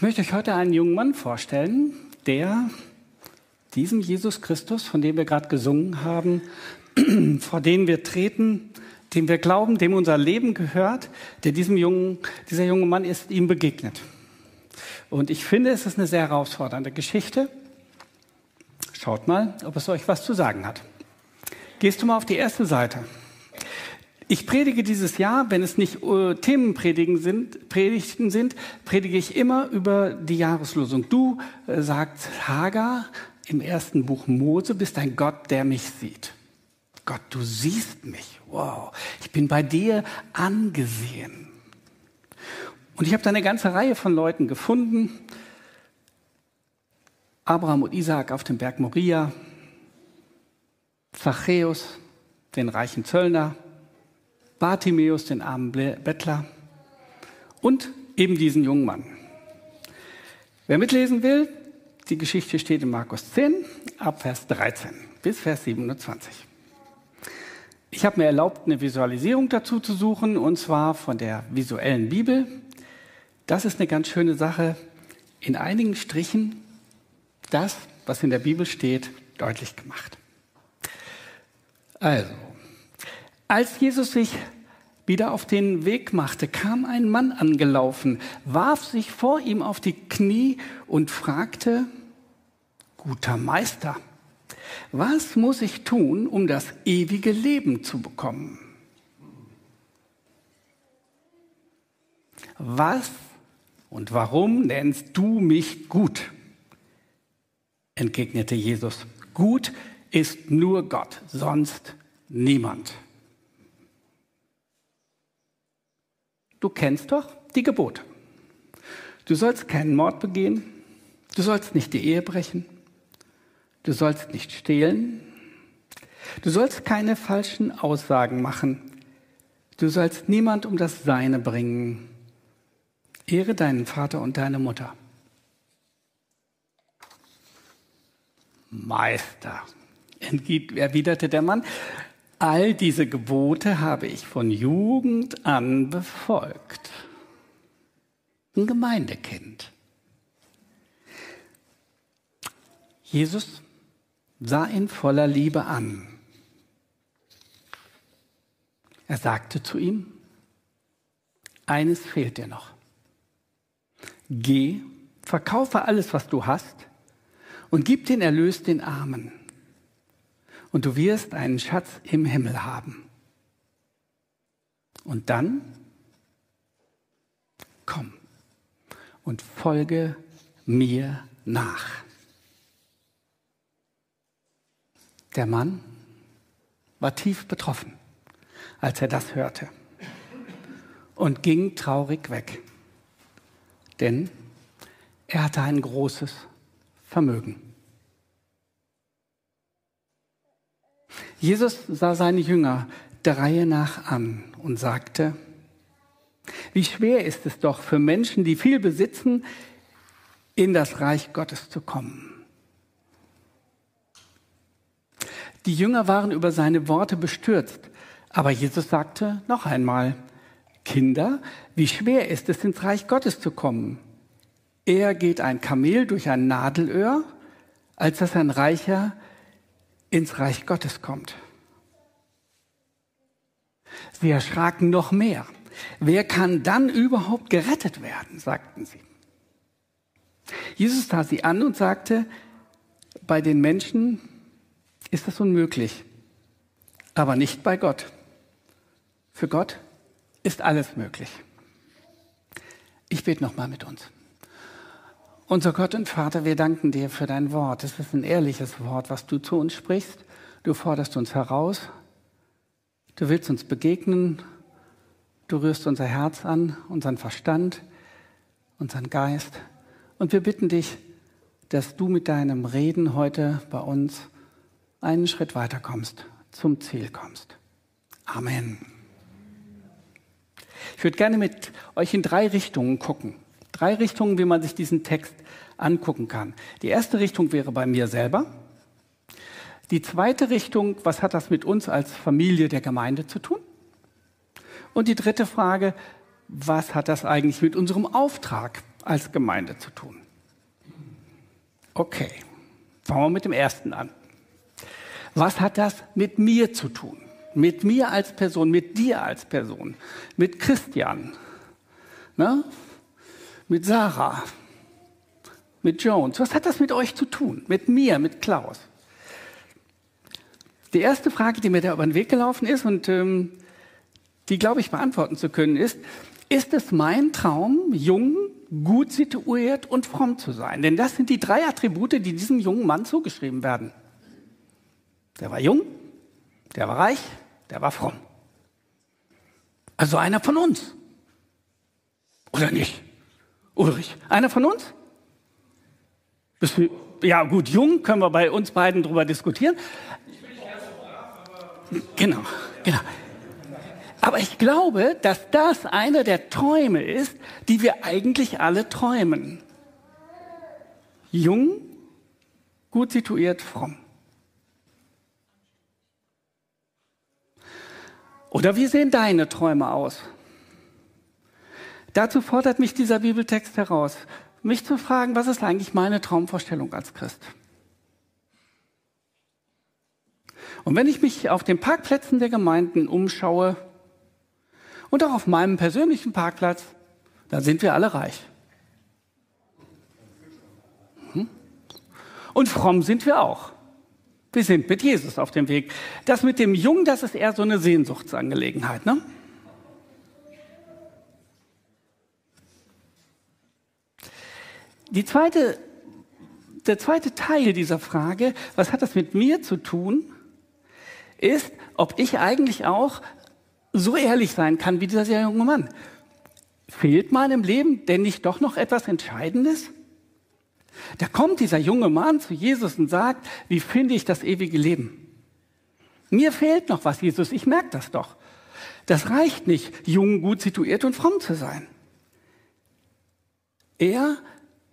Ich möchte euch heute einen jungen Mann vorstellen, der diesem Jesus Christus, von dem wir gerade gesungen haben, vor den wir treten, dem wir glauben, dem unser Leben gehört, der diesem jungen, dieser junge Mann ist ihm begegnet. Und ich finde, es ist eine sehr herausfordernde Geschichte. Schaut mal, ob es euch was zu sagen hat. Gehst du mal auf die erste Seite. Ich predige dieses Jahr, wenn es nicht äh, Themenpredigen sind, Predigten sind, predige ich immer über die Jahreslosung. Du, äh, sagt Hagar im ersten Buch Mose, bist ein Gott, der mich sieht. Gott, du siehst mich. Wow. Ich bin bei dir angesehen. Und ich habe da eine ganze Reihe von Leuten gefunden. Abraham und Isaak auf dem Berg Moria, Zachäus, den reichen Zöllner, Bartimäus, den armen Bettler und eben diesen jungen Mann. Wer mitlesen will, die Geschichte steht in Markus 10 ab Vers 13 bis Vers 27. Ich habe mir erlaubt, eine Visualisierung dazu zu suchen, und zwar von der visuellen Bibel. Das ist eine ganz schöne Sache. In einigen Strichen das, was in der Bibel steht, deutlich gemacht. Also, als Jesus sich wieder auf den Weg machte, kam ein Mann angelaufen, warf sich vor ihm auf die Knie und fragte, guter Meister, was muss ich tun, um das ewige Leben zu bekommen? Was und warum nennst du mich gut? entgegnete Jesus. Gut ist nur Gott, sonst niemand. Du kennst doch die Gebote. Du sollst keinen Mord begehen, du sollst nicht die Ehe brechen, du sollst nicht stehlen, du sollst keine falschen Aussagen machen, du sollst niemand um das Seine bringen. Ehre deinen Vater und deine Mutter. Meister, erwiderte der Mann, All diese Gebote habe ich von Jugend an befolgt. Ein Gemeindekind. Jesus sah ihn voller Liebe an. Er sagte zu ihm, eines fehlt dir noch. Geh, verkaufe alles, was du hast, und gib den Erlös den Armen und du wirst einen Schatz im Himmel haben. Und dann komm und folge mir nach. Der Mann war tief betroffen, als er das hörte und ging traurig weg, denn er hatte ein großes Vermögen. Jesus sah seine Jünger der Reihe nach an und sagte, wie schwer ist es doch für Menschen, die viel besitzen, in das Reich Gottes zu kommen. Die Jünger waren über seine Worte bestürzt, aber Jesus sagte noch einmal, Kinder, wie schwer ist es, ins Reich Gottes zu kommen? Er geht ein Kamel durch ein Nadelöhr, als dass ein Reicher ins Reich Gottes kommt. Sie erschraken noch mehr. Wer kann dann überhaupt gerettet werden, sagten sie. Jesus sah sie an und sagte, bei den Menschen ist das unmöglich, aber nicht bei Gott. Für Gott ist alles möglich. Ich bete nochmal mit uns. Unser Gott und Vater, wir danken dir für dein Wort. Es ist ein ehrliches Wort, was du zu uns sprichst. Du forderst uns heraus. Du willst uns begegnen. Du rührst unser Herz an, unseren Verstand, unseren Geist. Und wir bitten dich, dass du mit deinem Reden heute bei uns einen Schritt weiter kommst, zum Ziel kommst. Amen. Ich würde gerne mit euch in drei Richtungen gucken. Drei Richtungen, wie man sich diesen Text angucken kann. Die erste Richtung wäre bei mir selber. Die zweite Richtung, was hat das mit uns als Familie der Gemeinde zu tun? Und die dritte Frage, was hat das eigentlich mit unserem Auftrag als Gemeinde zu tun? Okay, fangen wir mit dem ersten an. Was hat das mit mir zu tun? Mit mir als Person, mit dir als Person, mit Christian, ne? Mit Sarah, mit Jones. Was hat das mit euch zu tun? Mit mir, mit Klaus? Die erste Frage, die mir da über den Weg gelaufen ist und ähm, die, glaube ich, beantworten zu können, ist, ist es mein Traum, jung, gut situiert und fromm zu sein? Denn das sind die drei Attribute, die diesem jungen Mann zugeschrieben werden. Der war jung, der war reich, der war fromm. Also einer von uns. Oder nicht? Ulrich, einer von uns? Bist du, ja gut, jung können wir bei uns beiden drüber diskutieren. Genau, genau. Aber ich glaube, dass das einer der Träume ist, die wir eigentlich alle träumen. Jung, gut situiert, fromm. Oder wie sehen deine Träume aus? Dazu fordert mich dieser Bibeltext heraus, mich zu fragen, was ist eigentlich meine Traumvorstellung als Christ? Und wenn ich mich auf den Parkplätzen der Gemeinden umschaue und auch auf meinem persönlichen Parkplatz, dann sind wir alle reich. Hm? Und fromm sind wir auch. Wir sind mit Jesus auf dem Weg. Das mit dem Jungen, das ist eher so eine Sehnsuchtsangelegenheit, ne? Zweite, der zweite Teil dieser Frage, was hat das mit mir zu tun, ist, ob ich eigentlich auch so ehrlich sein kann wie dieser sehr junge Mann. Fehlt meinem Leben denn nicht doch noch etwas Entscheidendes? Da kommt dieser junge Mann zu Jesus und sagt, wie finde ich das ewige Leben? Mir fehlt noch was, Jesus, ich merke das doch. Das reicht nicht, jung, gut situiert und fromm zu sein. Er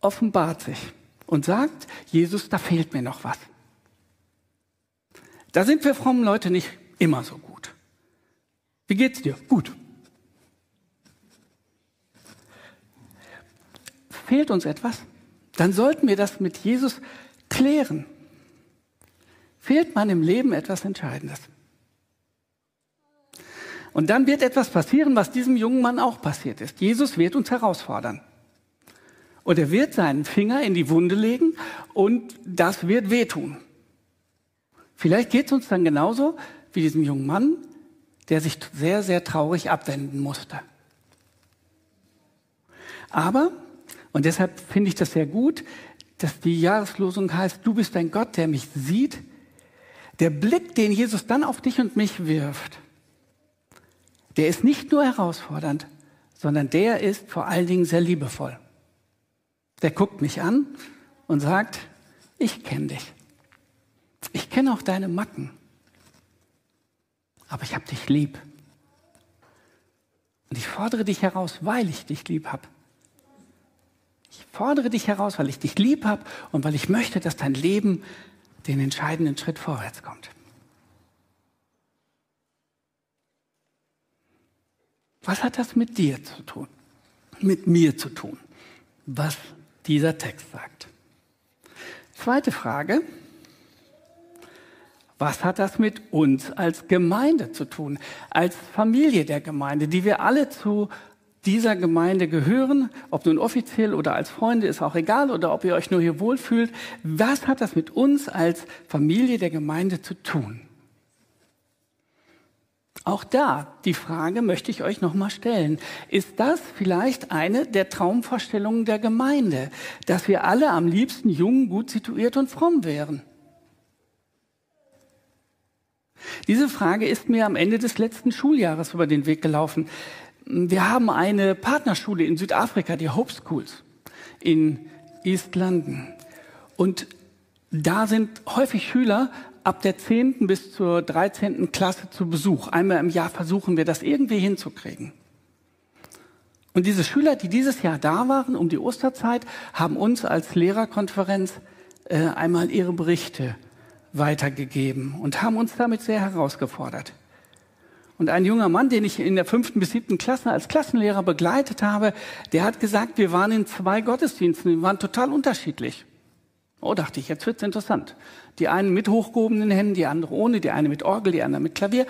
offenbart sich und sagt, Jesus, da fehlt mir noch was. Da sind wir frommen Leute nicht immer so gut. Wie geht's dir? Gut. Fehlt uns etwas? Dann sollten wir das mit Jesus klären. Fehlt meinem Leben etwas Entscheidendes? Und dann wird etwas passieren, was diesem jungen Mann auch passiert ist. Jesus wird uns herausfordern. Und er wird seinen Finger in die Wunde legen und das wird wehtun. Vielleicht geht es uns dann genauso wie diesem jungen Mann, der sich sehr, sehr traurig abwenden musste. Aber, und deshalb finde ich das sehr gut, dass die Jahreslosung heißt, du bist ein Gott, der mich sieht. Der Blick, den Jesus dann auf dich und mich wirft, der ist nicht nur herausfordernd, sondern der ist vor allen Dingen sehr liebevoll. Der guckt mich an und sagt, ich kenne dich. Ich kenne auch deine Macken. Aber ich habe dich lieb. Und ich fordere dich heraus, weil ich dich lieb habe. Ich fordere dich heraus, weil ich dich lieb habe und weil ich möchte, dass dein Leben den entscheidenden Schritt vorwärts kommt. Was hat das mit dir zu tun? Mit mir zu tun? Was dieser Text sagt. Zweite Frage. Was hat das mit uns als Gemeinde zu tun? Als Familie der Gemeinde, die wir alle zu dieser Gemeinde gehören, ob nun offiziell oder als Freunde, ist auch egal, oder ob ihr euch nur hier wohlfühlt. Was hat das mit uns als Familie der Gemeinde zu tun? Auch da die Frage möchte ich euch nochmal stellen. Ist das vielleicht eine der Traumvorstellungen der Gemeinde, dass wir alle am liebsten jung, gut situiert und fromm wären? Diese Frage ist mir am Ende des letzten Schuljahres über den Weg gelaufen. Wir haben eine Partnerschule in Südafrika, die Hope Schools in East London. Und da sind häufig Schüler ab der 10. bis zur 13. Klasse zu Besuch. Einmal im Jahr versuchen wir das irgendwie hinzukriegen. Und diese Schüler, die dieses Jahr da waren, um die Osterzeit, haben uns als Lehrerkonferenz äh, einmal ihre Berichte weitergegeben und haben uns damit sehr herausgefordert. Und ein junger Mann, den ich in der fünften bis siebten Klasse als Klassenlehrer begleitet habe, der hat gesagt, wir waren in zwei Gottesdiensten, wir waren total unterschiedlich. Oh, dachte ich, jetzt wird's interessant. Die einen mit hochgehobenen Händen, die andere ohne, die eine mit Orgel, die andere mit Klavier.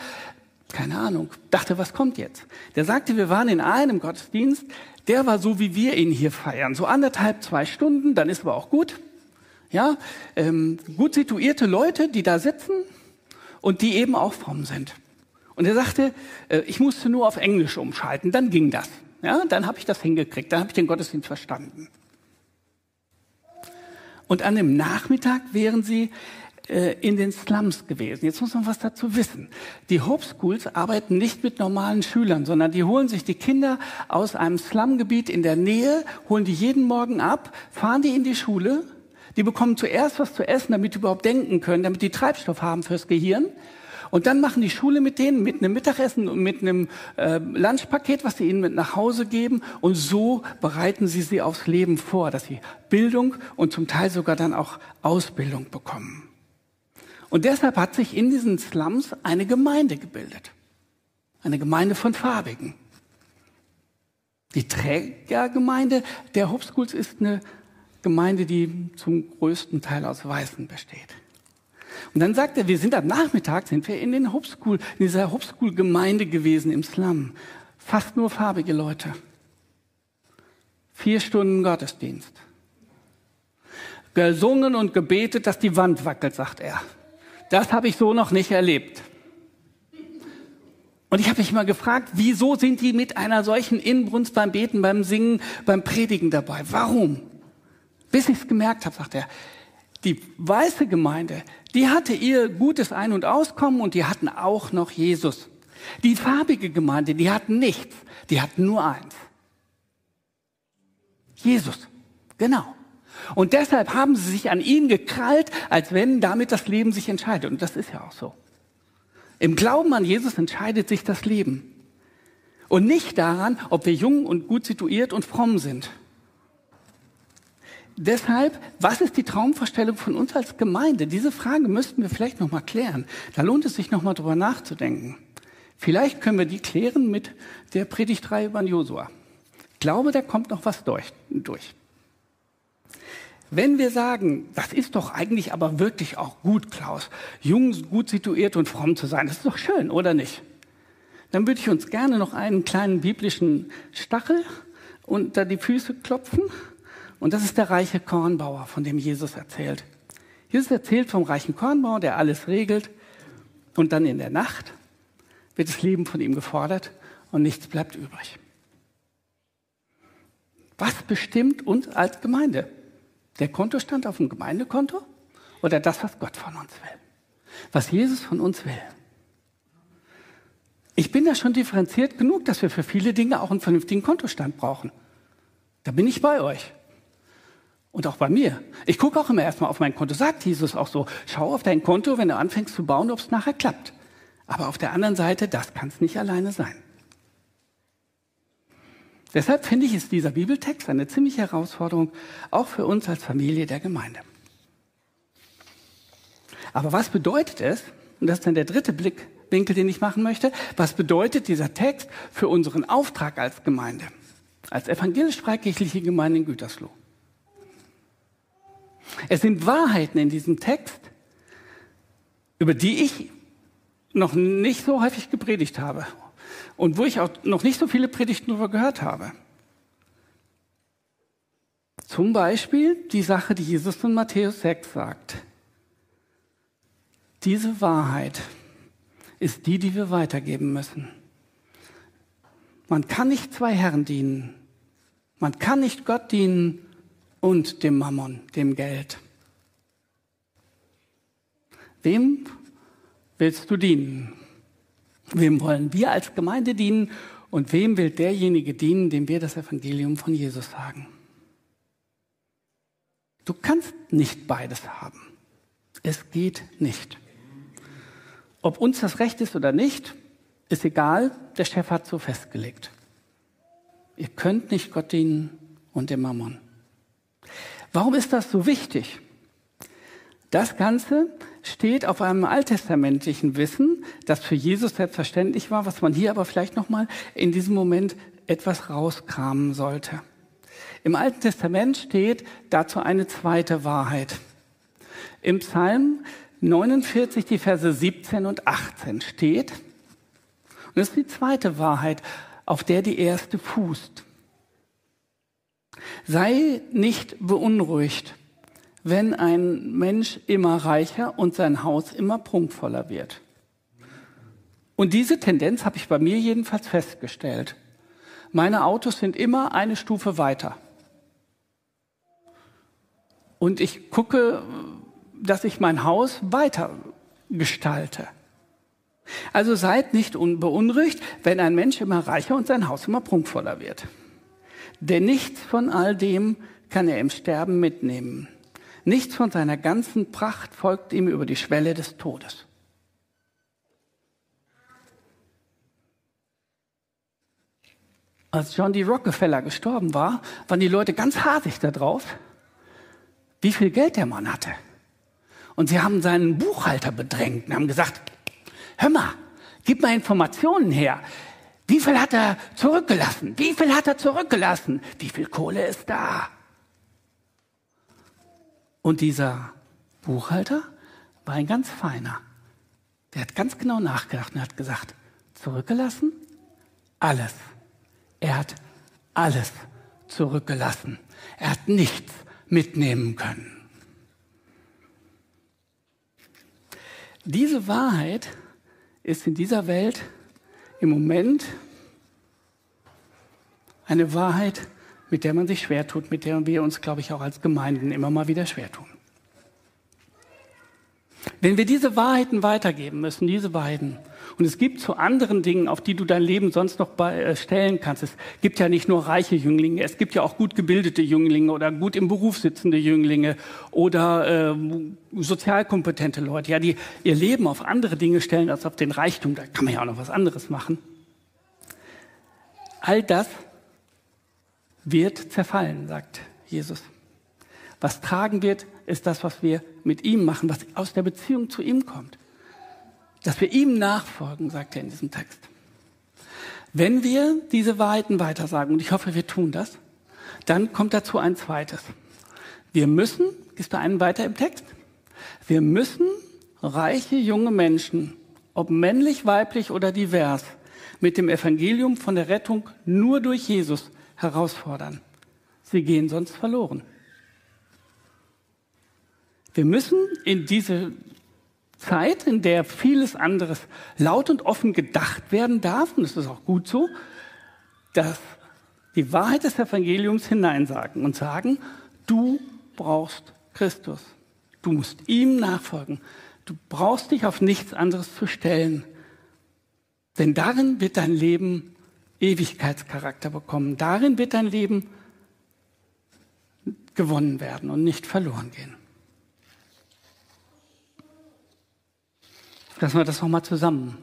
Keine Ahnung. Dachte, was kommt jetzt? Der sagte, wir waren in einem Gottesdienst, der war so, wie wir ihn hier feiern. So anderthalb, zwei Stunden, dann ist aber auch gut. Ja, ähm, gut situierte Leute, die da sitzen und die eben auch fromm sind. Und er sagte, äh, ich musste nur auf Englisch umschalten, dann ging das. Ja, dann habe ich das hingekriegt, dann habe ich den Gottesdienst verstanden. Und an dem Nachmittag wären sie äh, in den Slums gewesen. Jetzt muss man was dazu wissen. Die Hope Schools arbeiten nicht mit normalen Schülern, sondern die holen sich die Kinder aus einem Slumgebiet in der Nähe, holen die jeden Morgen ab, fahren die in die Schule. Die bekommen zuerst was zu essen, damit die überhaupt denken können, damit die Treibstoff haben fürs Gehirn. Und dann machen die Schule mit denen mit einem Mittagessen und mit einem äh, Lunchpaket, was sie ihnen mit nach Hause geben. Und so bereiten sie sie aufs Leben vor, dass sie Bildung und zum Teil sogar dann auch Ausbildung bekommen. Und deshalb hat sich in diesen Slums eine Gemeinde gebildet. Eine Gemeinde von Farbigen. Die Trägergemeinde der Hope Schools ist eine Gemeinde, die zum größten Teil aus Weißen besteht. Und dann sagt er, wir sind am Nachmittag, sind wir in den Hobschool, in dieser Hobschool-Gemeinde gewesen im Slum. Fast nur farbige Leute. Vier Stunden Gottesdienst. Gesungen und gebetet, dass die Wand wackelt, sagt er. Das habe ich so noch nicht erlebt. Und ich habe mich mal gefragt, wieso sind die mit einer solchen Inbrunst beim Beten, beim Singen, beim Predigen dabei? Warum? Bis ich es gemerkt habe, sagt er, die weiße Gemeinde, die hatte ihr gutes Ein- und Auskommen und die hatten auch noch Jesus. Die farbige Gemeinde, die hatten nichts, die hatten nur eins. Jesus. Genau. Und deshalb haben sie sich an ihn gekrallt, als wenn damit das Leben sich entscheidet. Und das ist ja auch so. Im Glauben an Jesus entscheidet sich das Leben. Und nicht daran, ob wir jung und gut situiert und fromm sind. Deshalb, was ist die Traumvorstellung von uns als Gemeinde? Diese Frage müssten wir vielleicht noch mal klären. Da lohnt es sich noch mal drüber nachzudenken. Vielleicht können wir die klären mit der Predigtreihe über Josua. Ich glaube, da kommt noch was durch, durch. Wenn wir sagen, das ist doch eigentlich aber wirklich auch gut, Klaus, jung, gut situiert und fromm zu sein, das ist doch schön, oder nicht? Dann würde ich uns gerne noch einen kleinen biblischen Stachel unter die Füße klopfen und das ist der reiche Kornbauer, von dem Jesus erzählt. Jesus erzählt vom reichen Kornbauer, der alles regelt. Und dann in der Nacht wird das Leben von ihm gefordert und nichts bleibt übrig. Was bestimmt uns als Gemeinde? Der Kontostand auf dem Gemeindekonto oder das, was Gott von uns will? Was Jesus von uns will? Ich bin da schon differenziert genug, dass wir für viele Dinge auch einen vernünftigen Kontostand brauchen. Da bin ich bei euch. Und auch bei mir. Ich gucke auch immer erstmal auf mein Konto. Sagt Jesus auch so, schau auf dein Konto, wenn du anfängst zu bauen, ob es nachher klappt. Aber auf der anderen Seite, das kann es nicht alleine sein. Deshalb finde ich, ist dieser Bibeltext eine ziemliche Herausforderung, auch für uns als Familie der Gemeinde. Aber was bedeutet es, und das ist dann der dritte Blickwinkel, den ich machen möchte, was bedeutet dieser Text für unseren Auftrag als Gemeinde, als evangelisch-freikirchliche Gemeinde in Gütersloh? Es sind Wahrheiten in diesem Text, über die ich noch nicht so häufig gepredigt habe und wo ich auch noch nicht so viele Predigten darüber gehört habe. Zum Beispiel die Sache, die Jesus in Matthäus 6 sagt. Diese Wahrheit ist die, die wir weitergeben müssen. Man kann nicht zwei Herren dienen. Man kann nicht Gott dienen und dem Mammon, dem Geld. Wem willst du dienen? Wem wollen wir als Gemeinde dienen und wem will derjenige dienen, dem wir das Evangelium von Jesus sagen? Du kannst nicht beides haben. Es geht nicht. Ob uns das recht ist oder nicht, ist egal, der Chef hat so festgelegt. Ihr könnt nicht Gott dienen und dem Mammon. Warum ist das so wichtig? Das Ganze steht auf einem alttestamentlichen Wissen, das für Jesus selbstverständlich war, was man hier aber vielleicht noch mal in diesem Moment etwas rauskramen sollte. Im Alten Testament steht dazu eine zweite Wahrheit. Im Psalm 49, die Verse 17 und 18 steht, und das ist die zweite Wahrheit, auf der die erste fußt. Sei nicht beunruhigt, wenn ein Mensch immer reicher und sein Haus immer prunkvoller wird. Und diese Tendenz habe ich bei mir jedenfalls festgestellt. Meine Autos sind immer eine Stufe weiter. Und ich gucke, dass ich mein Haus weiter gestalte. Also seid nicht beunruhigt, wenn ein Mensch immer reicher und sein Haus immer prunkvoller wird. Denn nichts von all dem kann er im Sterben mitnehmen. Nichts von seiner ganzen Pracht folgt ihm über die Schwelle des Todes. Als John D. Rockefeller gestorben war, waren die Leute ganz hasig darauf, wie viel Geld der Mann hatte. Und sie haben seinen Buchhalter bedrängt und haben gesagt, hör mal, gib mal Informationen her. Wie viel hat er zurückgelassen? Wie viel hat er zurückgelassen? Wie viel Kohle ist da? Und dieser Buchhalter war ein ganz feiner. Der hat ganz genau nachgedacht und hat gesagt, zurückgelassen? Alles. Er hat alles zurückgelassen. Er hat nichts mitnehmen können. Diese Wahrheit ist in dieser Welt im Moment eine Wahrheit, mit der man sich schwer tut, mit der wir uns, glaube ich, auch als Gemeinden immer mal wieder schwer tun. Wenn wir diese Wahrheiten weitergeben müssen, diese beiden, und es gibt so anderen Dingen, auf die du dein Leben sonst noch äh, stellen kannst. Es gibt ja nicht nur reiche Jünglinge, es gibt ja auch gut gebildete Jünglinge oder gut im Beruf sitzende Jünglinge oder äh, sozial kompetente Leute, ja, die ihr Leben auf andere Dinge stellen als auf den Reichtum. Da kann man ja auch noch was anderes machen. All das wird zerfallen, sagt Jesus. Was tragen wird, ist das, was wir mit ihm machen, was aus der Beziehung zu ihm kommt. Dass wir ihm nachfolgen, sagt er in diesem Text. Wenn wir diese Wahrheiten weitersagen, und ich hoffe, wir tun das, dann kommt dazu ein zweites. Wir müssen, gehst du einen weiter im Text? Wir müssen reiche junge Menschen, ob männlich, weiblich oder divers, mit dem Evangelium von der Rettung nur durch Jesus herausfordern. Sie gehen sonst verloren. Wir müssen in diese Zeit, in der vieles anderes laut und offen gedacht werden darf, und das ist auch gut so, dass die Wahrheit des Evangeliums hineinsagen und sagen, du brauchst Christus. Du musst ihm nachfolgen. Du brauchst dich auf nichts anderes zu stellen. Denn darin wird dein Leben Ewigkeitscharakter bekommen. Darin wird dein Leben gewonnen werden und nicht verloren gehen. Lassen wir das nochmal zusammen.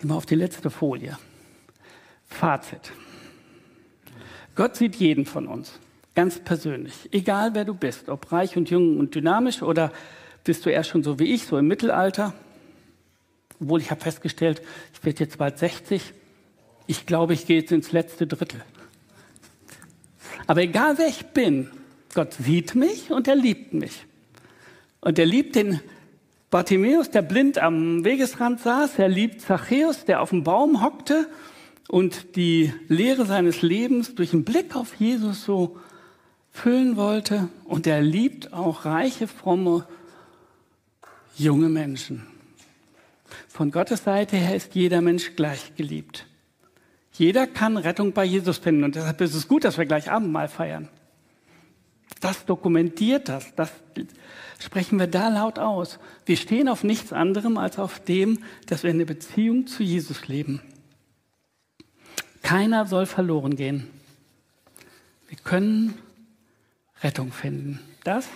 Wir auf die letzte Folie. Fazit. Gott sieht jeden von uns, ganz persönlich, egal wer du bist, ob reich und jung und dynamisch oder bist du eher schon so wie ich, so im Mittelalter. Obwohl ich habe festgestellt, ich werde jetzt bald 60. Ich glaube, ich gehe jetzt ins letzte Drittel. Aber egal wer ich bin, Gott sieht mich und er liebt mich. Und er liebt den Bartimäus, der blind am Wegesrand saß, er liebt Zachäus, der auf dem Baum hockte und die Lehre seines Lebens durch einen Blick auf Jesus so füllen wollte. Und er liebt auch reiche, fromme, junge Menschen. Von Gottes Seite her ist jeder Mensch gleich geliebt. Jeder kann Rettung bei Jesus finden und deshalb ist es gut, dass wir gleich Abendmahl feiern. Das dokumentiert das, das sprechen wir da laut aus. Wir stehen auf nichts anderem als auf dem, dass wir eine Beziehung zu Jesus leben. Keiner soll verloren gehen. Wir können Rettung finden. Das,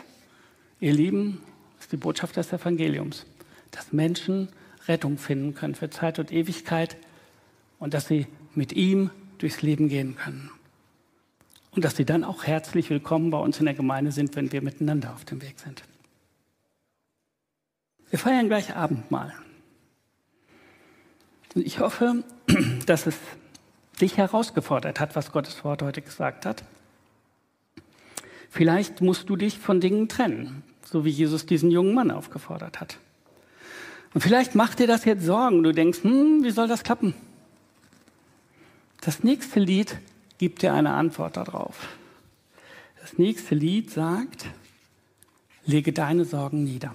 ihr Lieben, ist die Botschaft des Evangeliums, dass Menschen Rettung finden können für Zeit und Ewigkeit und dass sie mit ihm durchs Leben gehen können. Und dass sie dann auch herzlich willkommen bei uns in der Gemeinde sind, wenn wir miteinander auf dem Weg sind. Wir feiern gleich Abendmahl. Und ich hoffe, dass es dich herausgefordert hat, was Gottes Wort heute gesagt hat. Vielleicht musst du dich von Dingen trennen, so wie Jesus diesen jungen Mann aufgefordert hat. Und vielleicht macht dir das jetzt Sorgen. Du denkst, hm, wie soll das klappen? Das nächste Lied gibt dir eine Antwort darauf. Das nächste Lied sagt, lege deine Sorgen nieder.